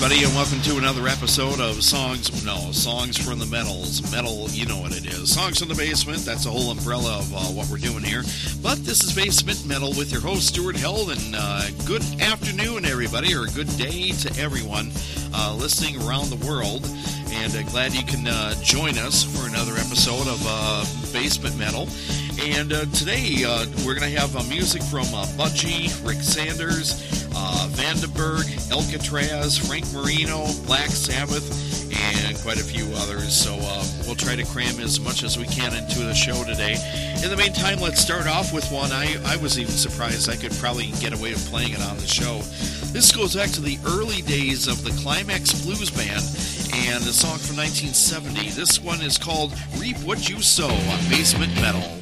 everybody, and welcome to another episode of Songs. No, Songs from the Metals. Metal, you know what it is. Songs from the Basement, that's a whole umbrella of uh, what we're doing here. But this is Basement Metal with your host, Stuart Held, and uh, good afternoon, everybody, or good day to everyone uh, listening around the world. And uh, glad you can uh, join us for another episode of uh, Basement Metal. And today we're going to have music from Budgie, Rick Santers uh, Vandenberg, Alcatrazz, Frank Marino, Black Sabbath, and quite a few others. So uh, we'll try to cram as much as we can into the show today. In the meantime, let's start off with one. I, I was even surprised I could probably get away with playing it on the show. This goes back to the early days of the Climax Blues Band and the song from 1970. This one is called Reap What You Sow on Basement Metal.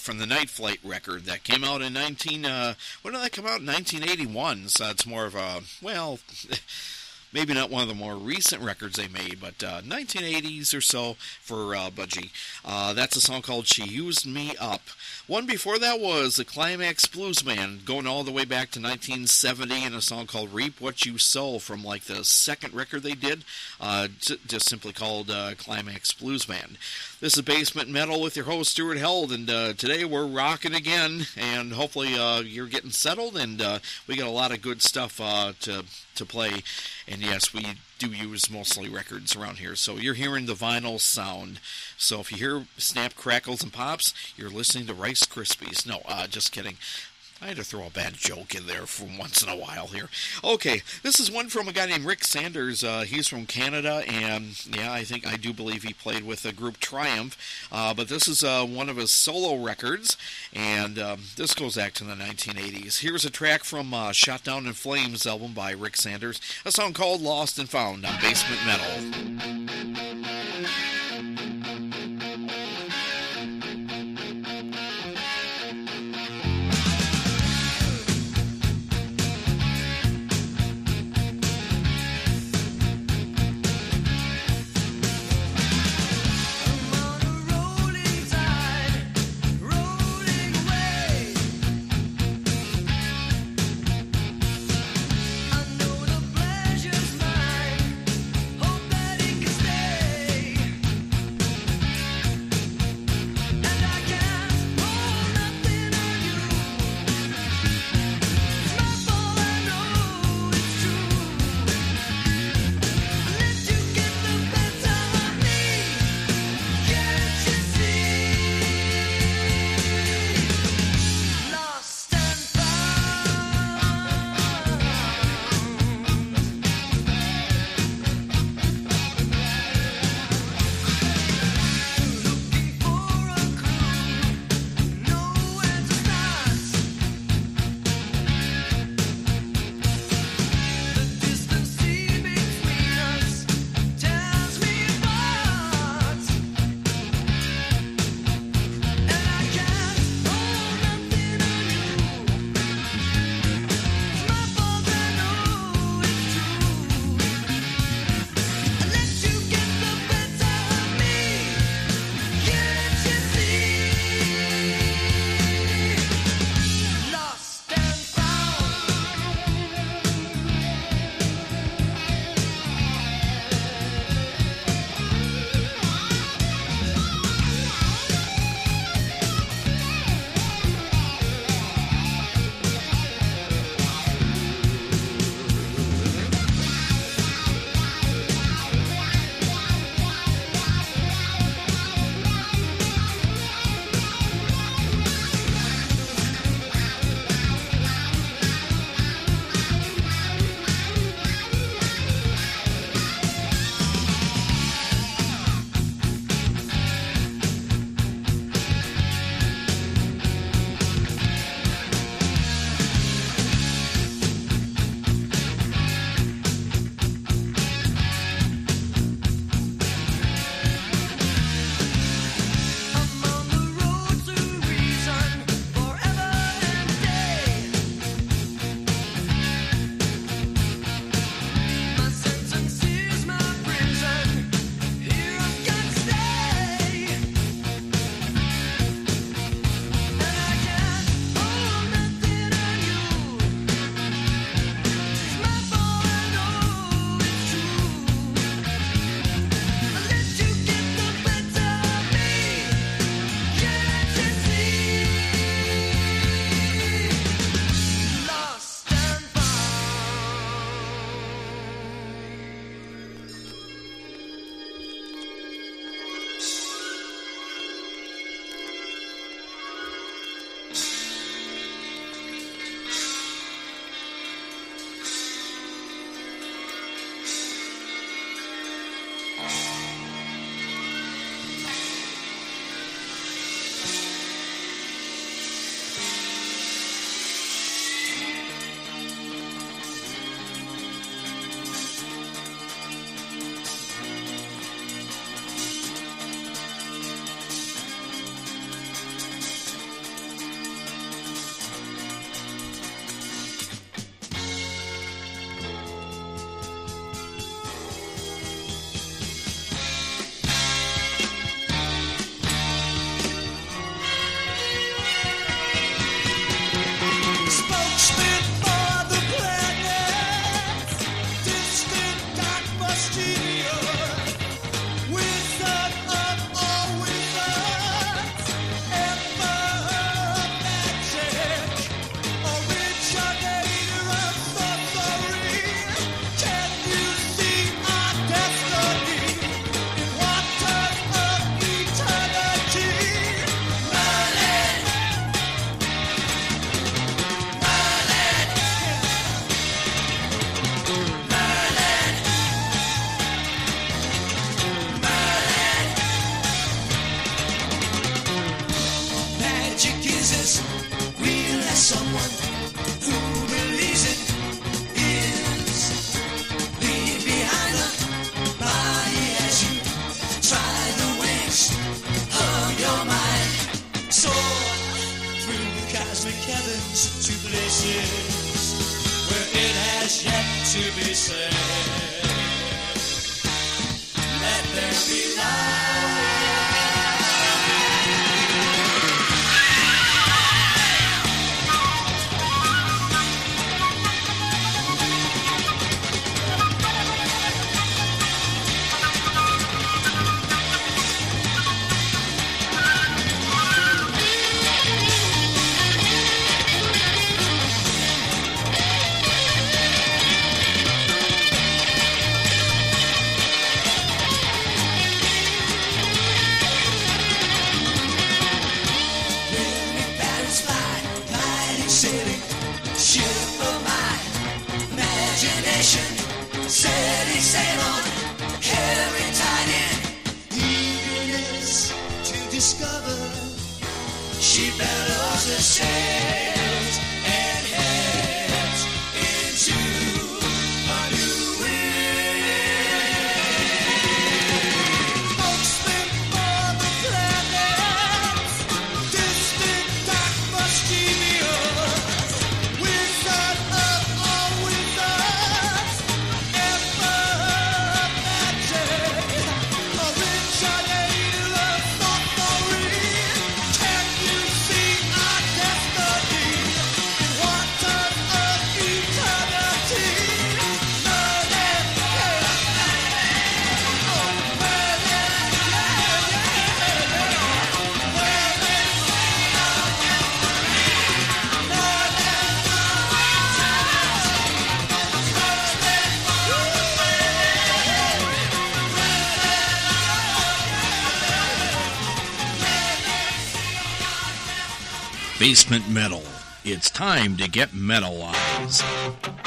From the Night Flight record that came out in 19. Uh, when did that come out? 1981. So it's more of a well. maybe not one of the more recent records they made, but uh, 1980s or so for uh, Budgie. Uh, that's a song called She Used Me Up. One before that was the Climax Blues Band, going all the way back to 1970, and a song called Reap What You Sow from like the second record they did, uh, just simply called uh, Climax Blues Band. This is Basement Metal with your host, Stuart Held, and uh, today we're rocking again, and hopefully you're getting settled, and we got a lot of good stuff to, to play. And yes, we do use mostly records around here, so you're hearing the vinyl sound. So if you hear snap, crackles, and pops, you're listening to Rice Krispies. No, uh, just kidding. I had to throw a bad joke in there from once in a while here. Okay, this is one from a guy named Rick Santers. Uh, he's from Canada, and yeah, I think I do believe he played with the group Triumph. Uh, but this is uh, one of his solo records, and um, this goes back to the 1980s. Here's a track from uh, Shot Down in Flames album by Rick Santers, a song called Lost and Found on Basement Metal. Basement Metal. It's time to get metalized.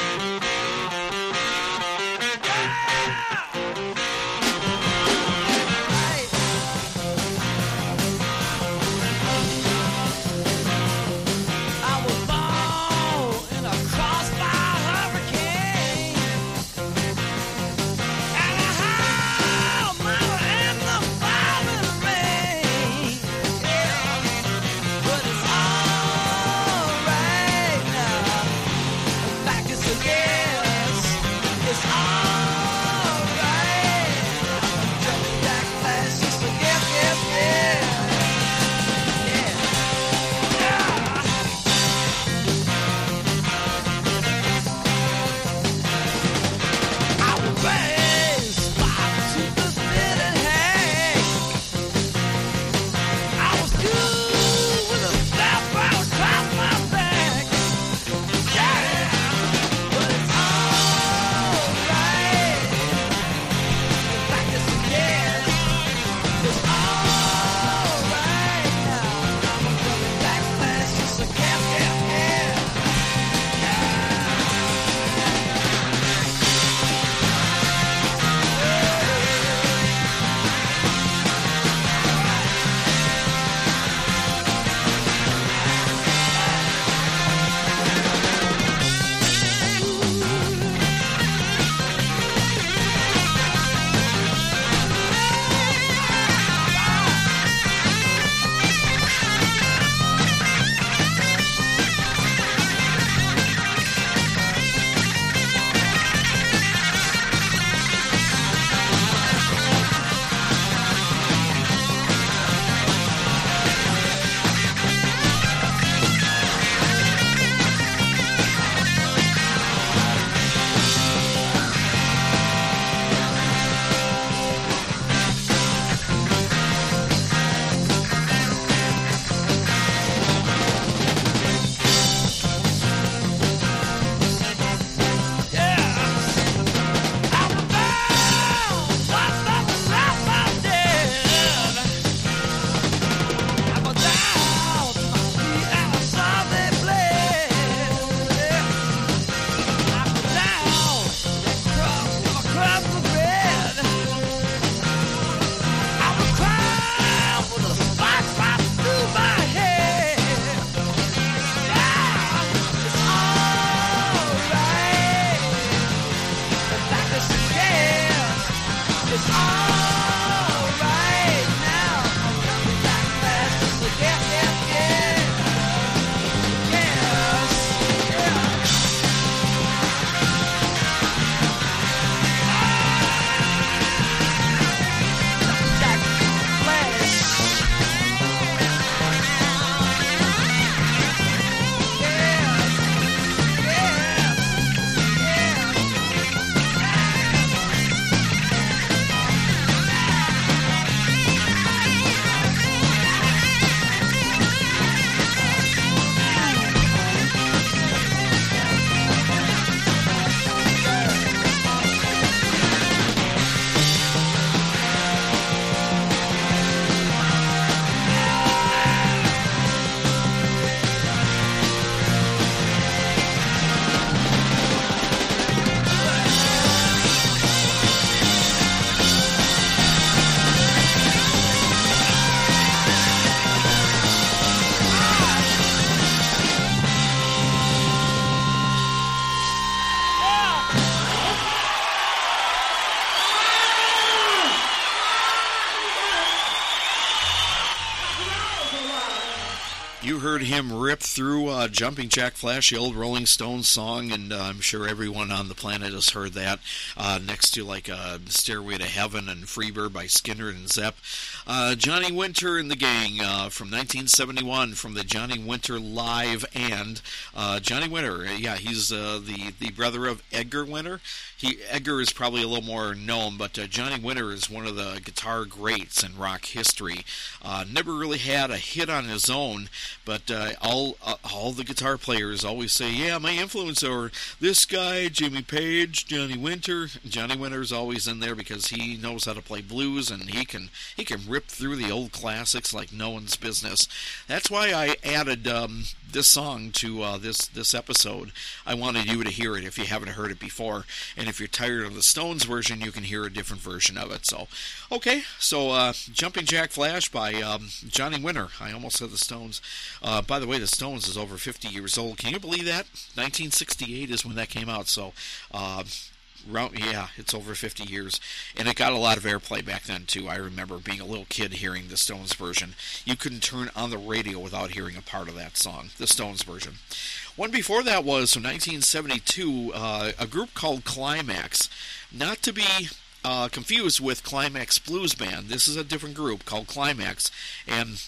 You heard him rip through uh, Jumping Jack Flash, the old Rolling Stones song, and uh, I'm sure everyone on the planet has heard that. Uh, next to like uh, Stairway to Heaven and Freebird by Skynyrd and Zep. Uh, Johnny Winter and the Gang uh, from 1971 from the Johnny Winter Live and Johnny Winter. Yeah, he's the the brother of Edgar Winter. He Edgar is probably a little more known, but Johnny Winter is one of the guitar greats in rock history. never really had a hit on his own. But uh, all uh, all the guitar players always say, "Yeah, my influence are this guy, Jimmy Page, Johnny Winter." Johnny Winter's always in there because he knows how to play blues and he can he can rip through the old classics like no one's business. That's why I added um, this song to uh, this this episode. I wanted you to hear it if you haven't heard it before, and if you're tired of the Stones version, you can hear a different version of it. So, okay, so uh, "Jumping Jack Flash" by um, Johnny Winter. I almost said the Stones. Uh, by the way, the Stones is over 50 years old. Can you believe that? 1968 is when that came out. So. Yeah, it's over 50 years, and it got a lot of airplay back then too. I remember being a little kid hearing the Stones version. You couldn't turn on the radio without hearing a part of that song, the Stones version. One before that was from 1972, uh, a group called Climax, not to be uh, confused with Climax Blues Band. This is a different group called Climax, and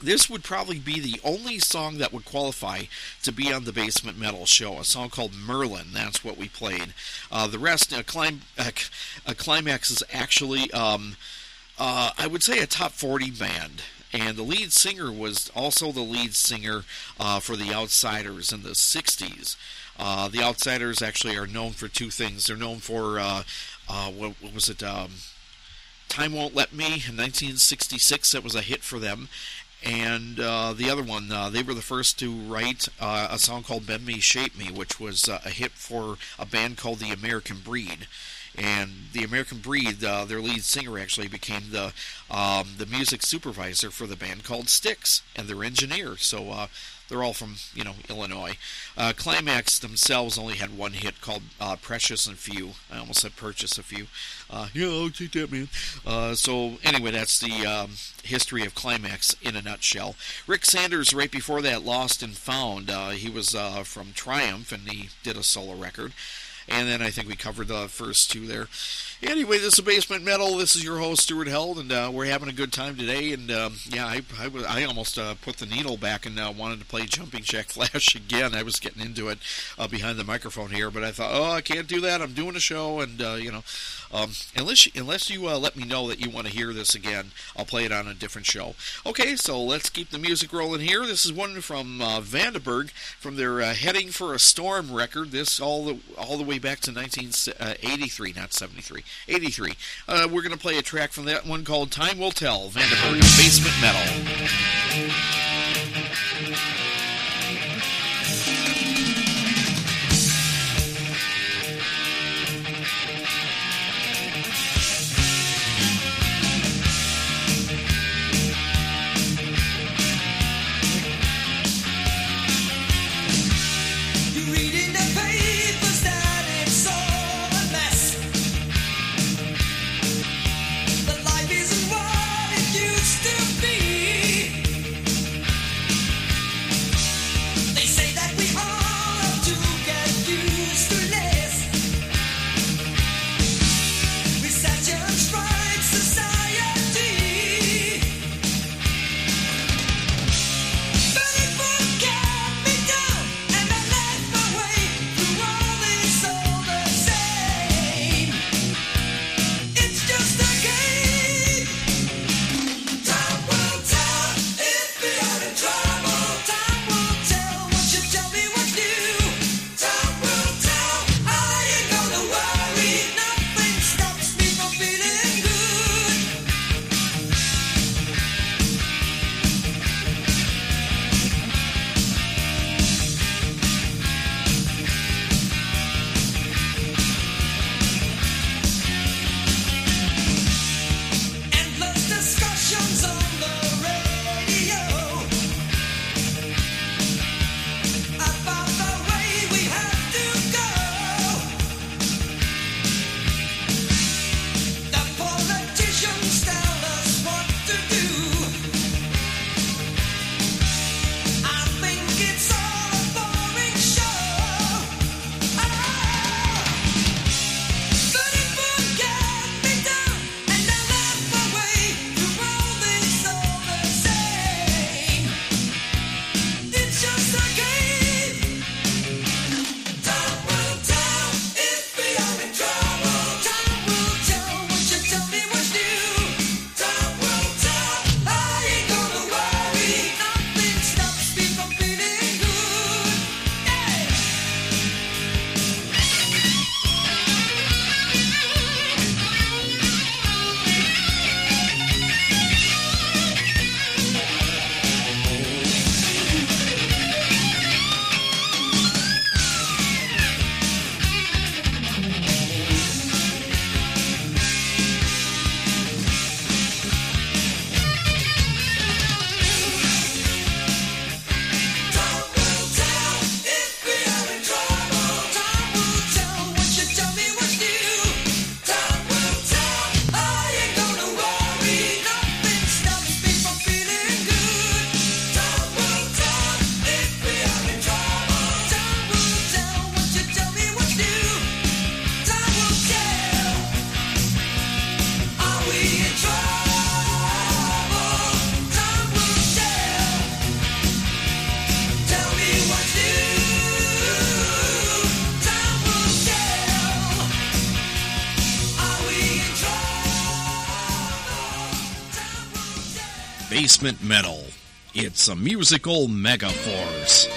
this would probably be the only song that would qualify to be on the Basement Metal show. A song called Merlin. That's what we played. Uh, the rest, uh, clim- uh, Climax is actually, um, uh, I would say, a top 40 band. And the lead singer was also the lead singer uh, for the Outsiders in the 60s. Uh, the Outsiders actually are known for two things. They're known for, what, what, was it? Um, Time Won't Let Me in 1966. That was a hit for them and uh, the other one, uh, they were the first to write uh, a song called "Bend Me, Shape Me," which was uh, a hit for a band called the American Breed. And the American Breed, uh, their lead singer actually became the um, the music supervisor for the band called Styx, and their engineer. So uh, they're all from, you know, Illinois. Uh, Climax themselves only had one hit called uh, Precious and Few. I almost said Purchase a Few. Uh, yeah, I'll take that, man. Uh, so, anyway, that's the um, history of Climax in a nutshell. Rick Santers, right before that, Lost and Found. He was from Triumph, and he did a solo record. And then I think we covered the first two there. Anyway, this is Basement Metal. This is your host, Stuart Held, and uh, we're having a good time today. And um, yeah, I, I, I almost uh, put the needle back and uh, wanted to play Jumping Jack Flash again. I was getting into it uh, behind the microphone here, but I thought, oh, I can't do that. I'm doing a show, and uh, you know, um, unless you, unless you uh, let me know that you want to hear this again, I'll play it on a different show. Okay, so let's keep the music rolling here. This is one from Vandenberg from their "Heading for a Storm" record. This all the all the way back to 1983, not 73. 83. Uh, we're going to play a track from that one called Time Will Tell, Vandenberg Basement Metal. Basement Metal. It's a musical megaforce.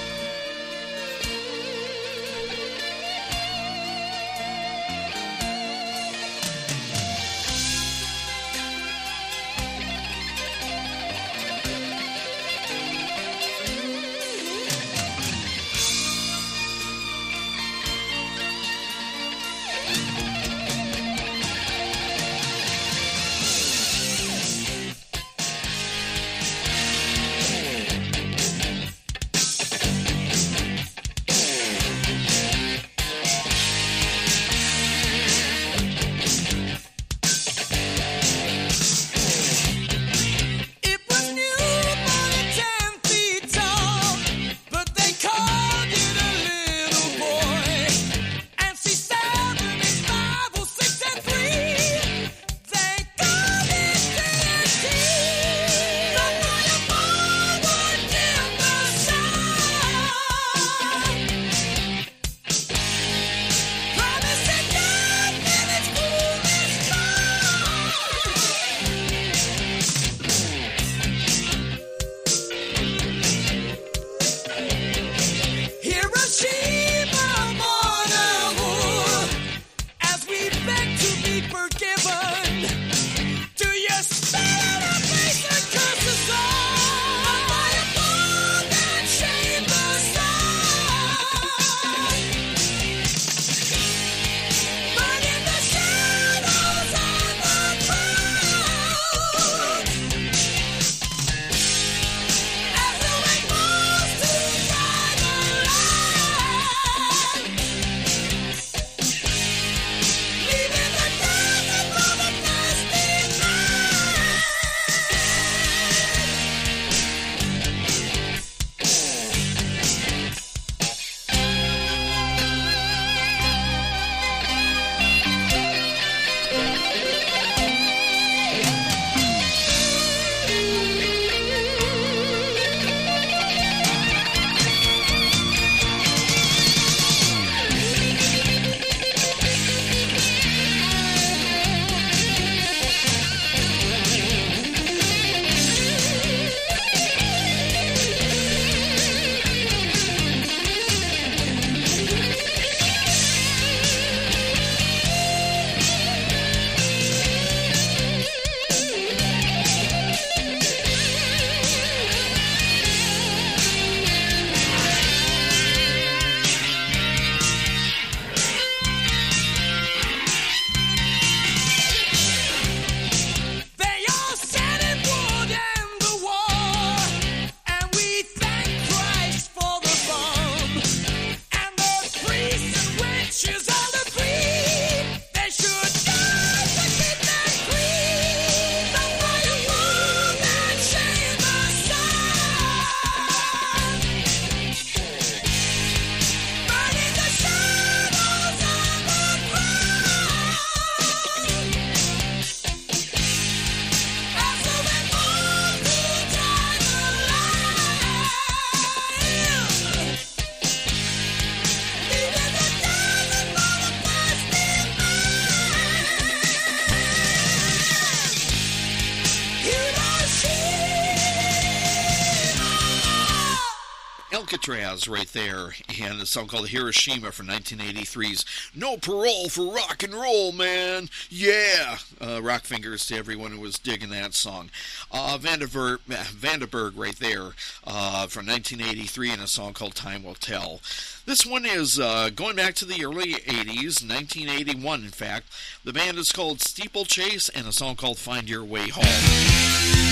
Right there, and a song called Hiroshima from 1983's No Parole for Rock and Roll, man. Yeah. Uh, rock fingers to everyone who was digging that song. Uh, Vanderberg, Vanderberg right there uh, from 1983 and a song called Time Will Tell. This one is uh, going back to the early 80s, 1981 in fact. The band is called Steeplechase and a song called Find Your Way Home.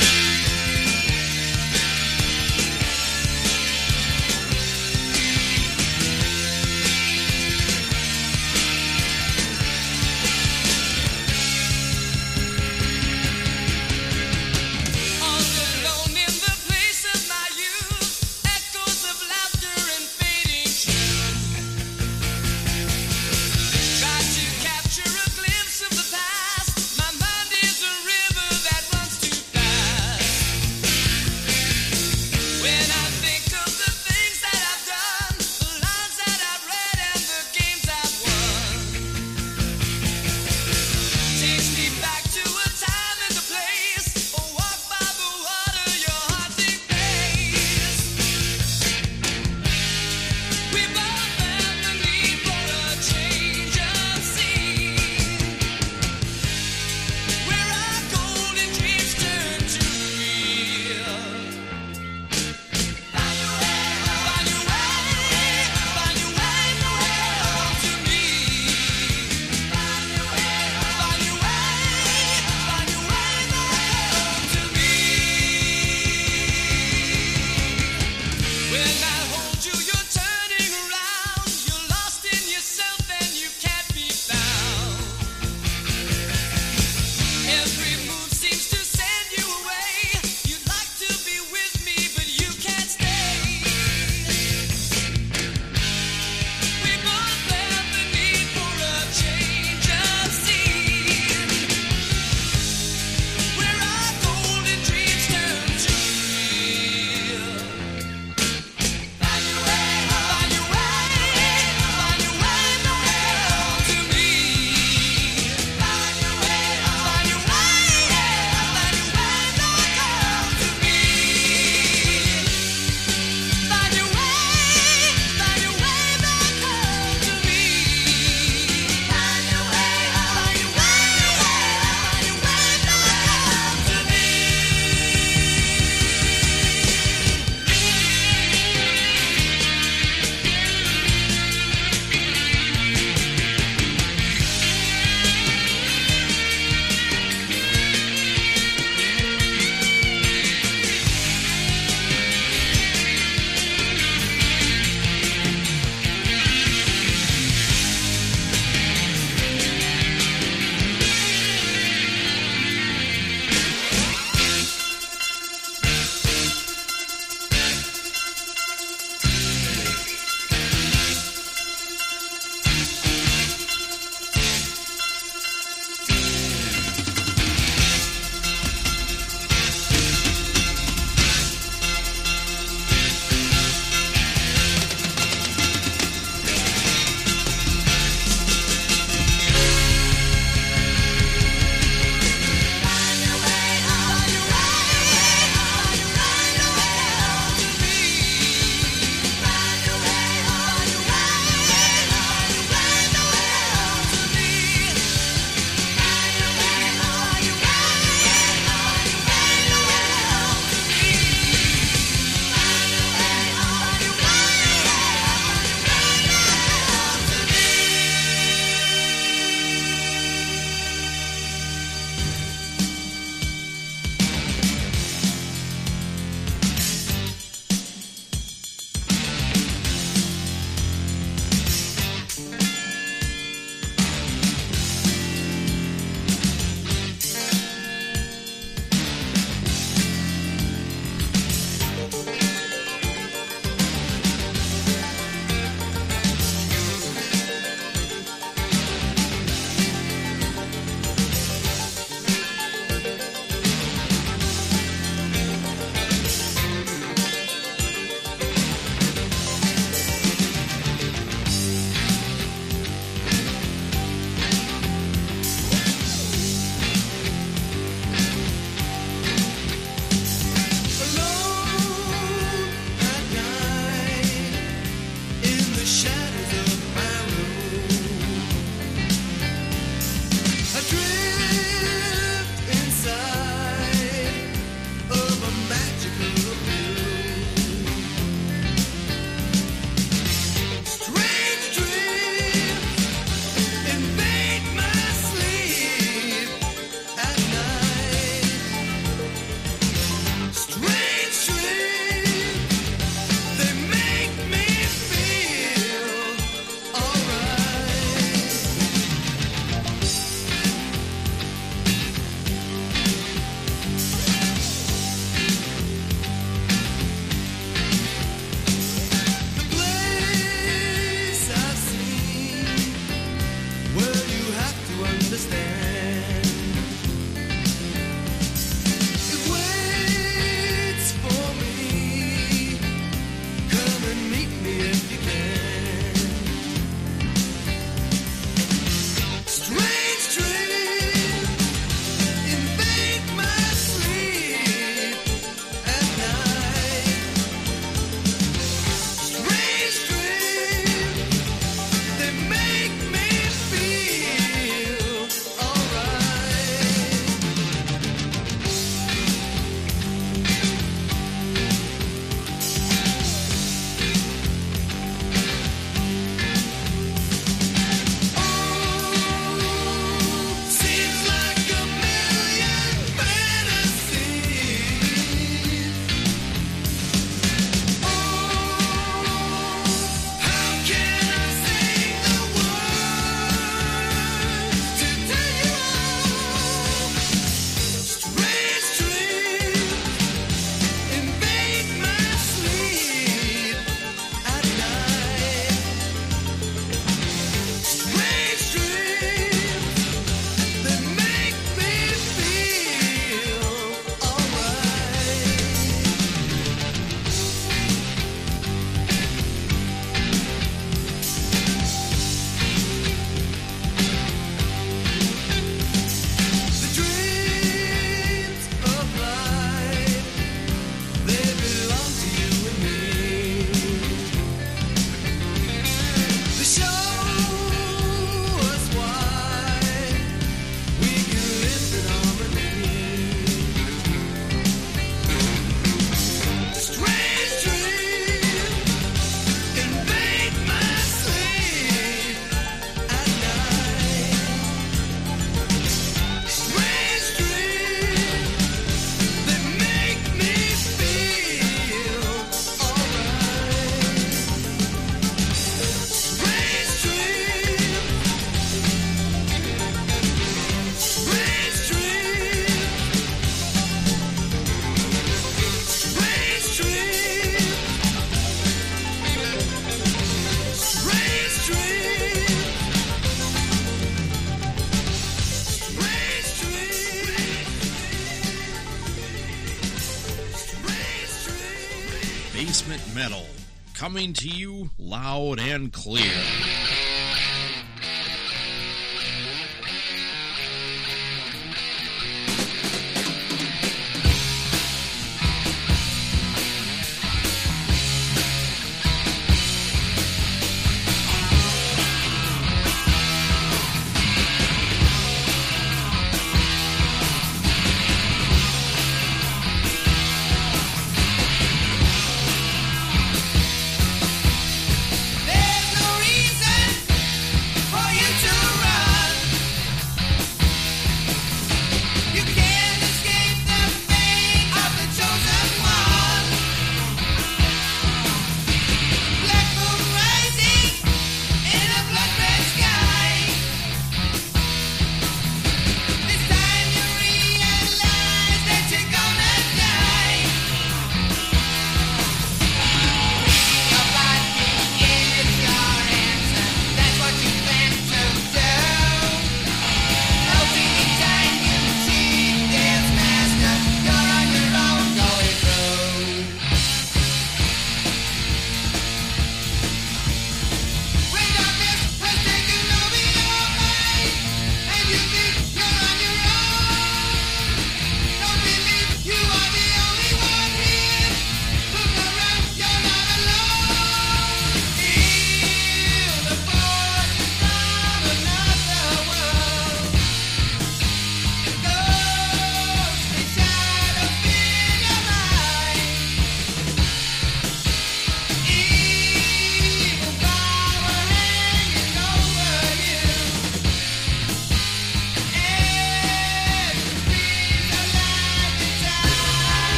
Metal, coming to you loud and clear.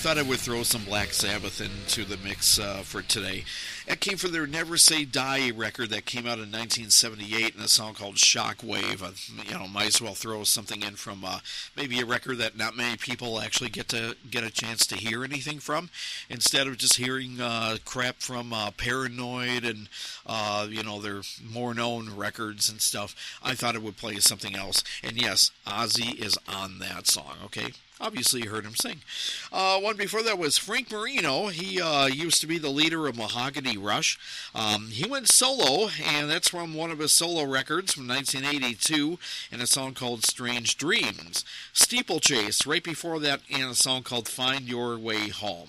Thought I would throw some Black Sabbath into the mix uh, for today. That came from their Never Say Die record that came out in 1978 and a song called Shockwave. Uh, you know, might as well throw something in from uh, maybe a record that not many people actually get to get a chance to hear anything from, instead of just hearing uh, crap from uh, Paranoid and uh, you know their more known records and stuff. I thought it would play something else. And yes, Ozzy is on that song. Okay. Obviously, you heard him sing. Uh, one before that was Frank Marino. He uh, used to be the leader of Mahogany Rush. Um, he went solo, and that's from one of his solo records from 1982 in a song called Strange Dreams. Steeplechase, right before that, in a song called Find Your Way Home.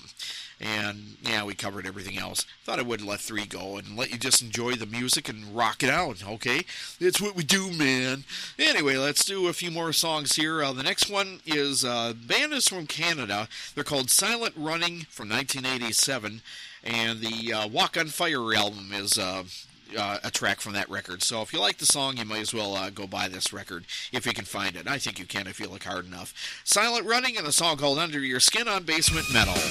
And yeah, we covered everything else. Thought I would let three go and let you just enjoy the music and rock it out, okay? That's what we do, man. Anyway, let's do a few more songs here. Uh, the next one is uh, band is from Canada. They're called Silent Running from 1987, and the uh, Walk on Fire album is. Uh, uh, a track from that record. So if you like the song, you might as well uh, go buy this record if you can find it. I think you can if you look hard enough. Silent Running and a song called Under Your Skin on Basement Metal.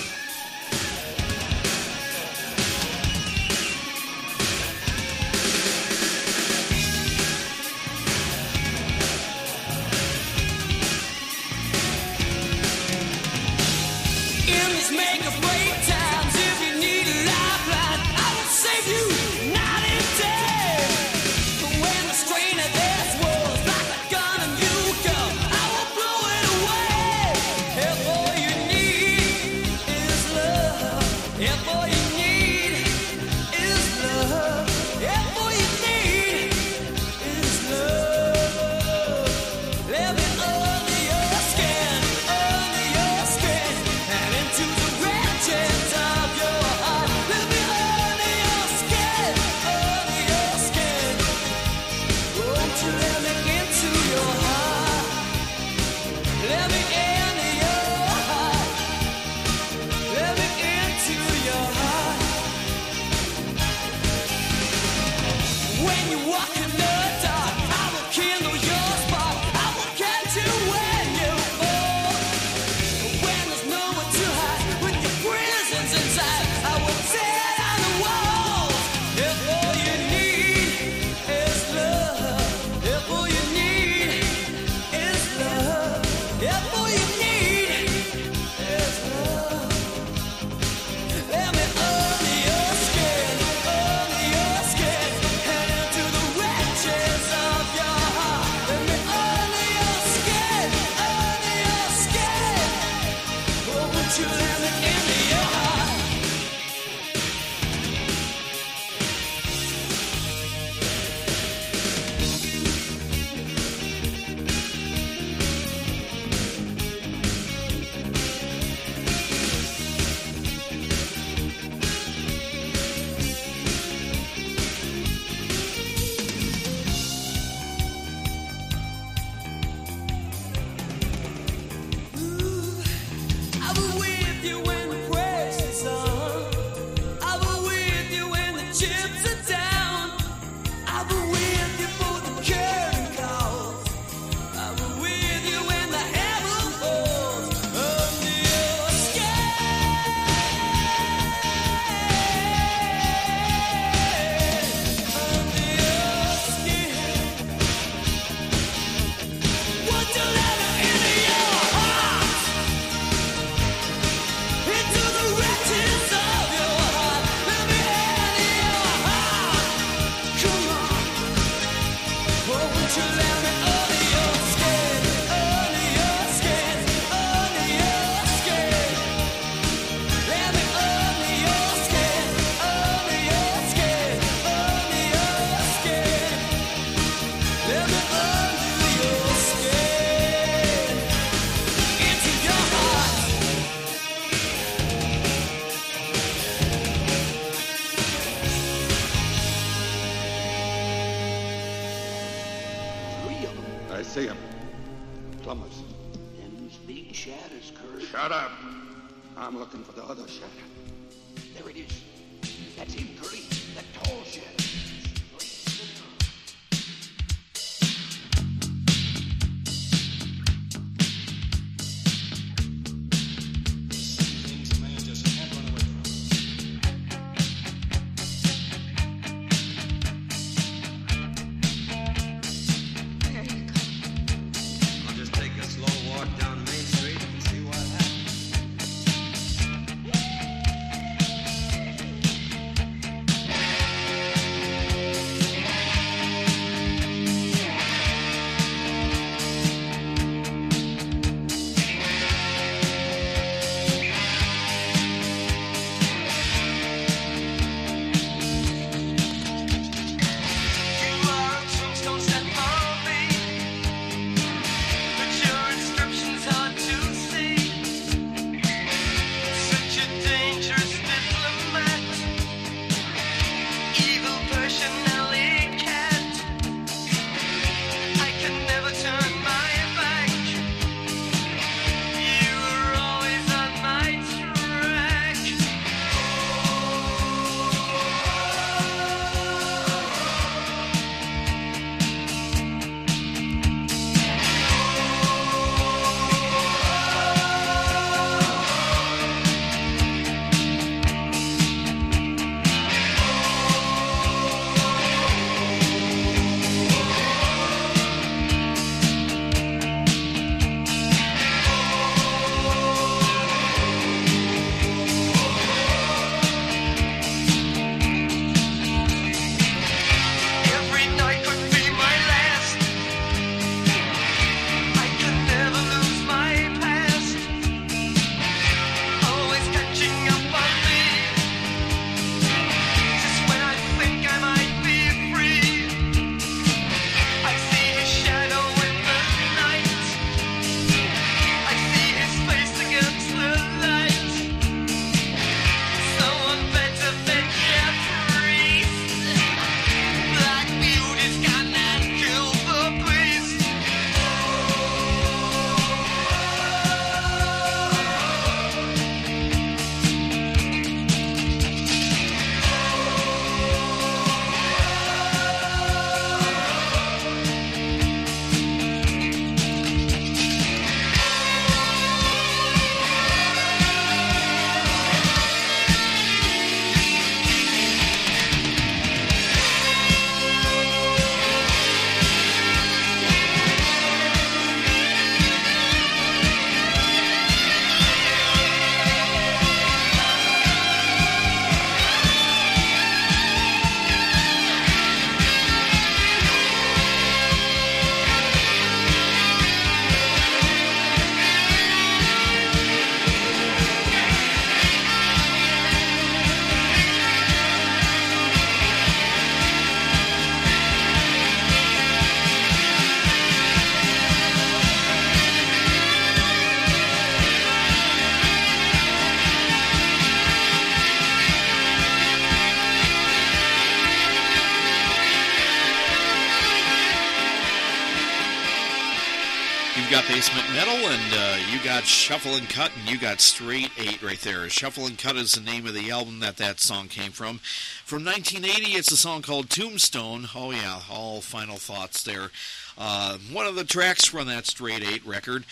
Basement Metal, and uh, you got Shuffle and Cut, and you got Straight Eight right there. Shuffle and Cut is the name of the album that that song came from. From 1980, it's a song called Tombstone. Oh, yeah, all final thoughts there. Uh, one of the tracks from that Straight Eight record.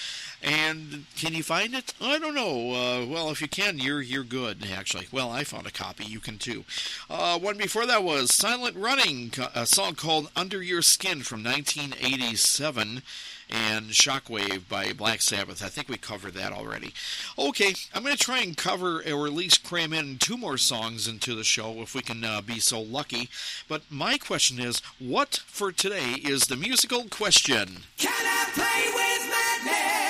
And can you find it? I don't know. Uh, well, if you can, you're you're good. Actually, well, I found a copy. You can too. Uh, one before that was Silent Running, a song called Under Your Skin from 1987 and Shockwave by Black Sabbath. I think we covered that already. Okay, I'm going to try and cover or at least cram in two more songs into the show if we can uh, be so lucky. But my question is what for today is the musical question? Can I play with madness?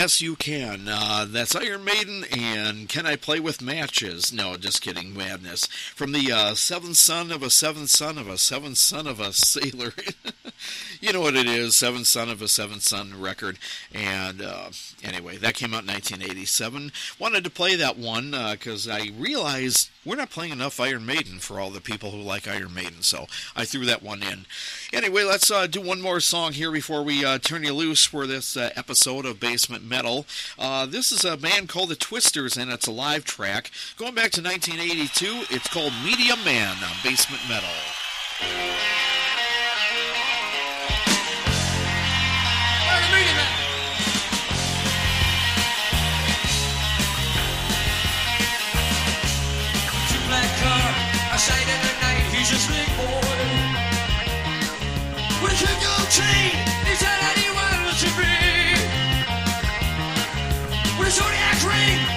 Yes, you can. Uh, that's Iron Maiden and Can I Play with Matches? No, just kidding. Madness. From the uh, Seventh Son of a Seventh Son of a Seventh Son of a Sailor. you know what it is Seventh Son of a Seventh Son record. And uh, anyway, that came out in 1987. Wanted to play that one because I realized we're not playing enough Iron Maiden for all the people who like Iron Maiden. So I threw that one in. Anyway, let's uh, do one more song here before we uh, turn you loose for this uh, episode of Basement Metal. Uh, this is a band called the Twisters, and it's a live track. Going back to 1982, it's called Media Man on Basement Metal. Outside in the night, he's boy. With gold chain, to be. With zodiac ring.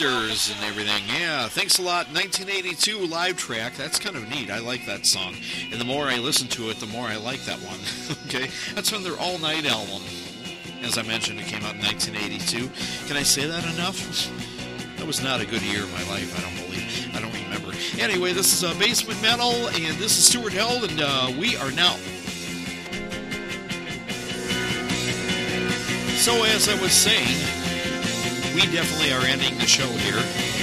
And everything. Yeah, thanks a lot. 1982 live track. That's kind of neat. I like that song. And the more I listen to it, the more I like that one. okay, that's from their All Night album. As I mentioned, it came out in 1982. Can I say that enough? That was not a good year in my life. I don't believe. I don't remember. Anyway, this is uh, Basement Metal, and this is Stuart Held, and uh, we are now. So, as I was saying, we definitely are ending the show here.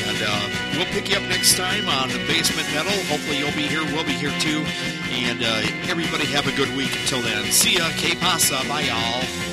And uh, we'll pick you up next time on the Basement Metal. Hopefully, you'll be here. We'll be here too. And uh, everybody have a good week until then. See ya. Que pasa. Bye, y'all.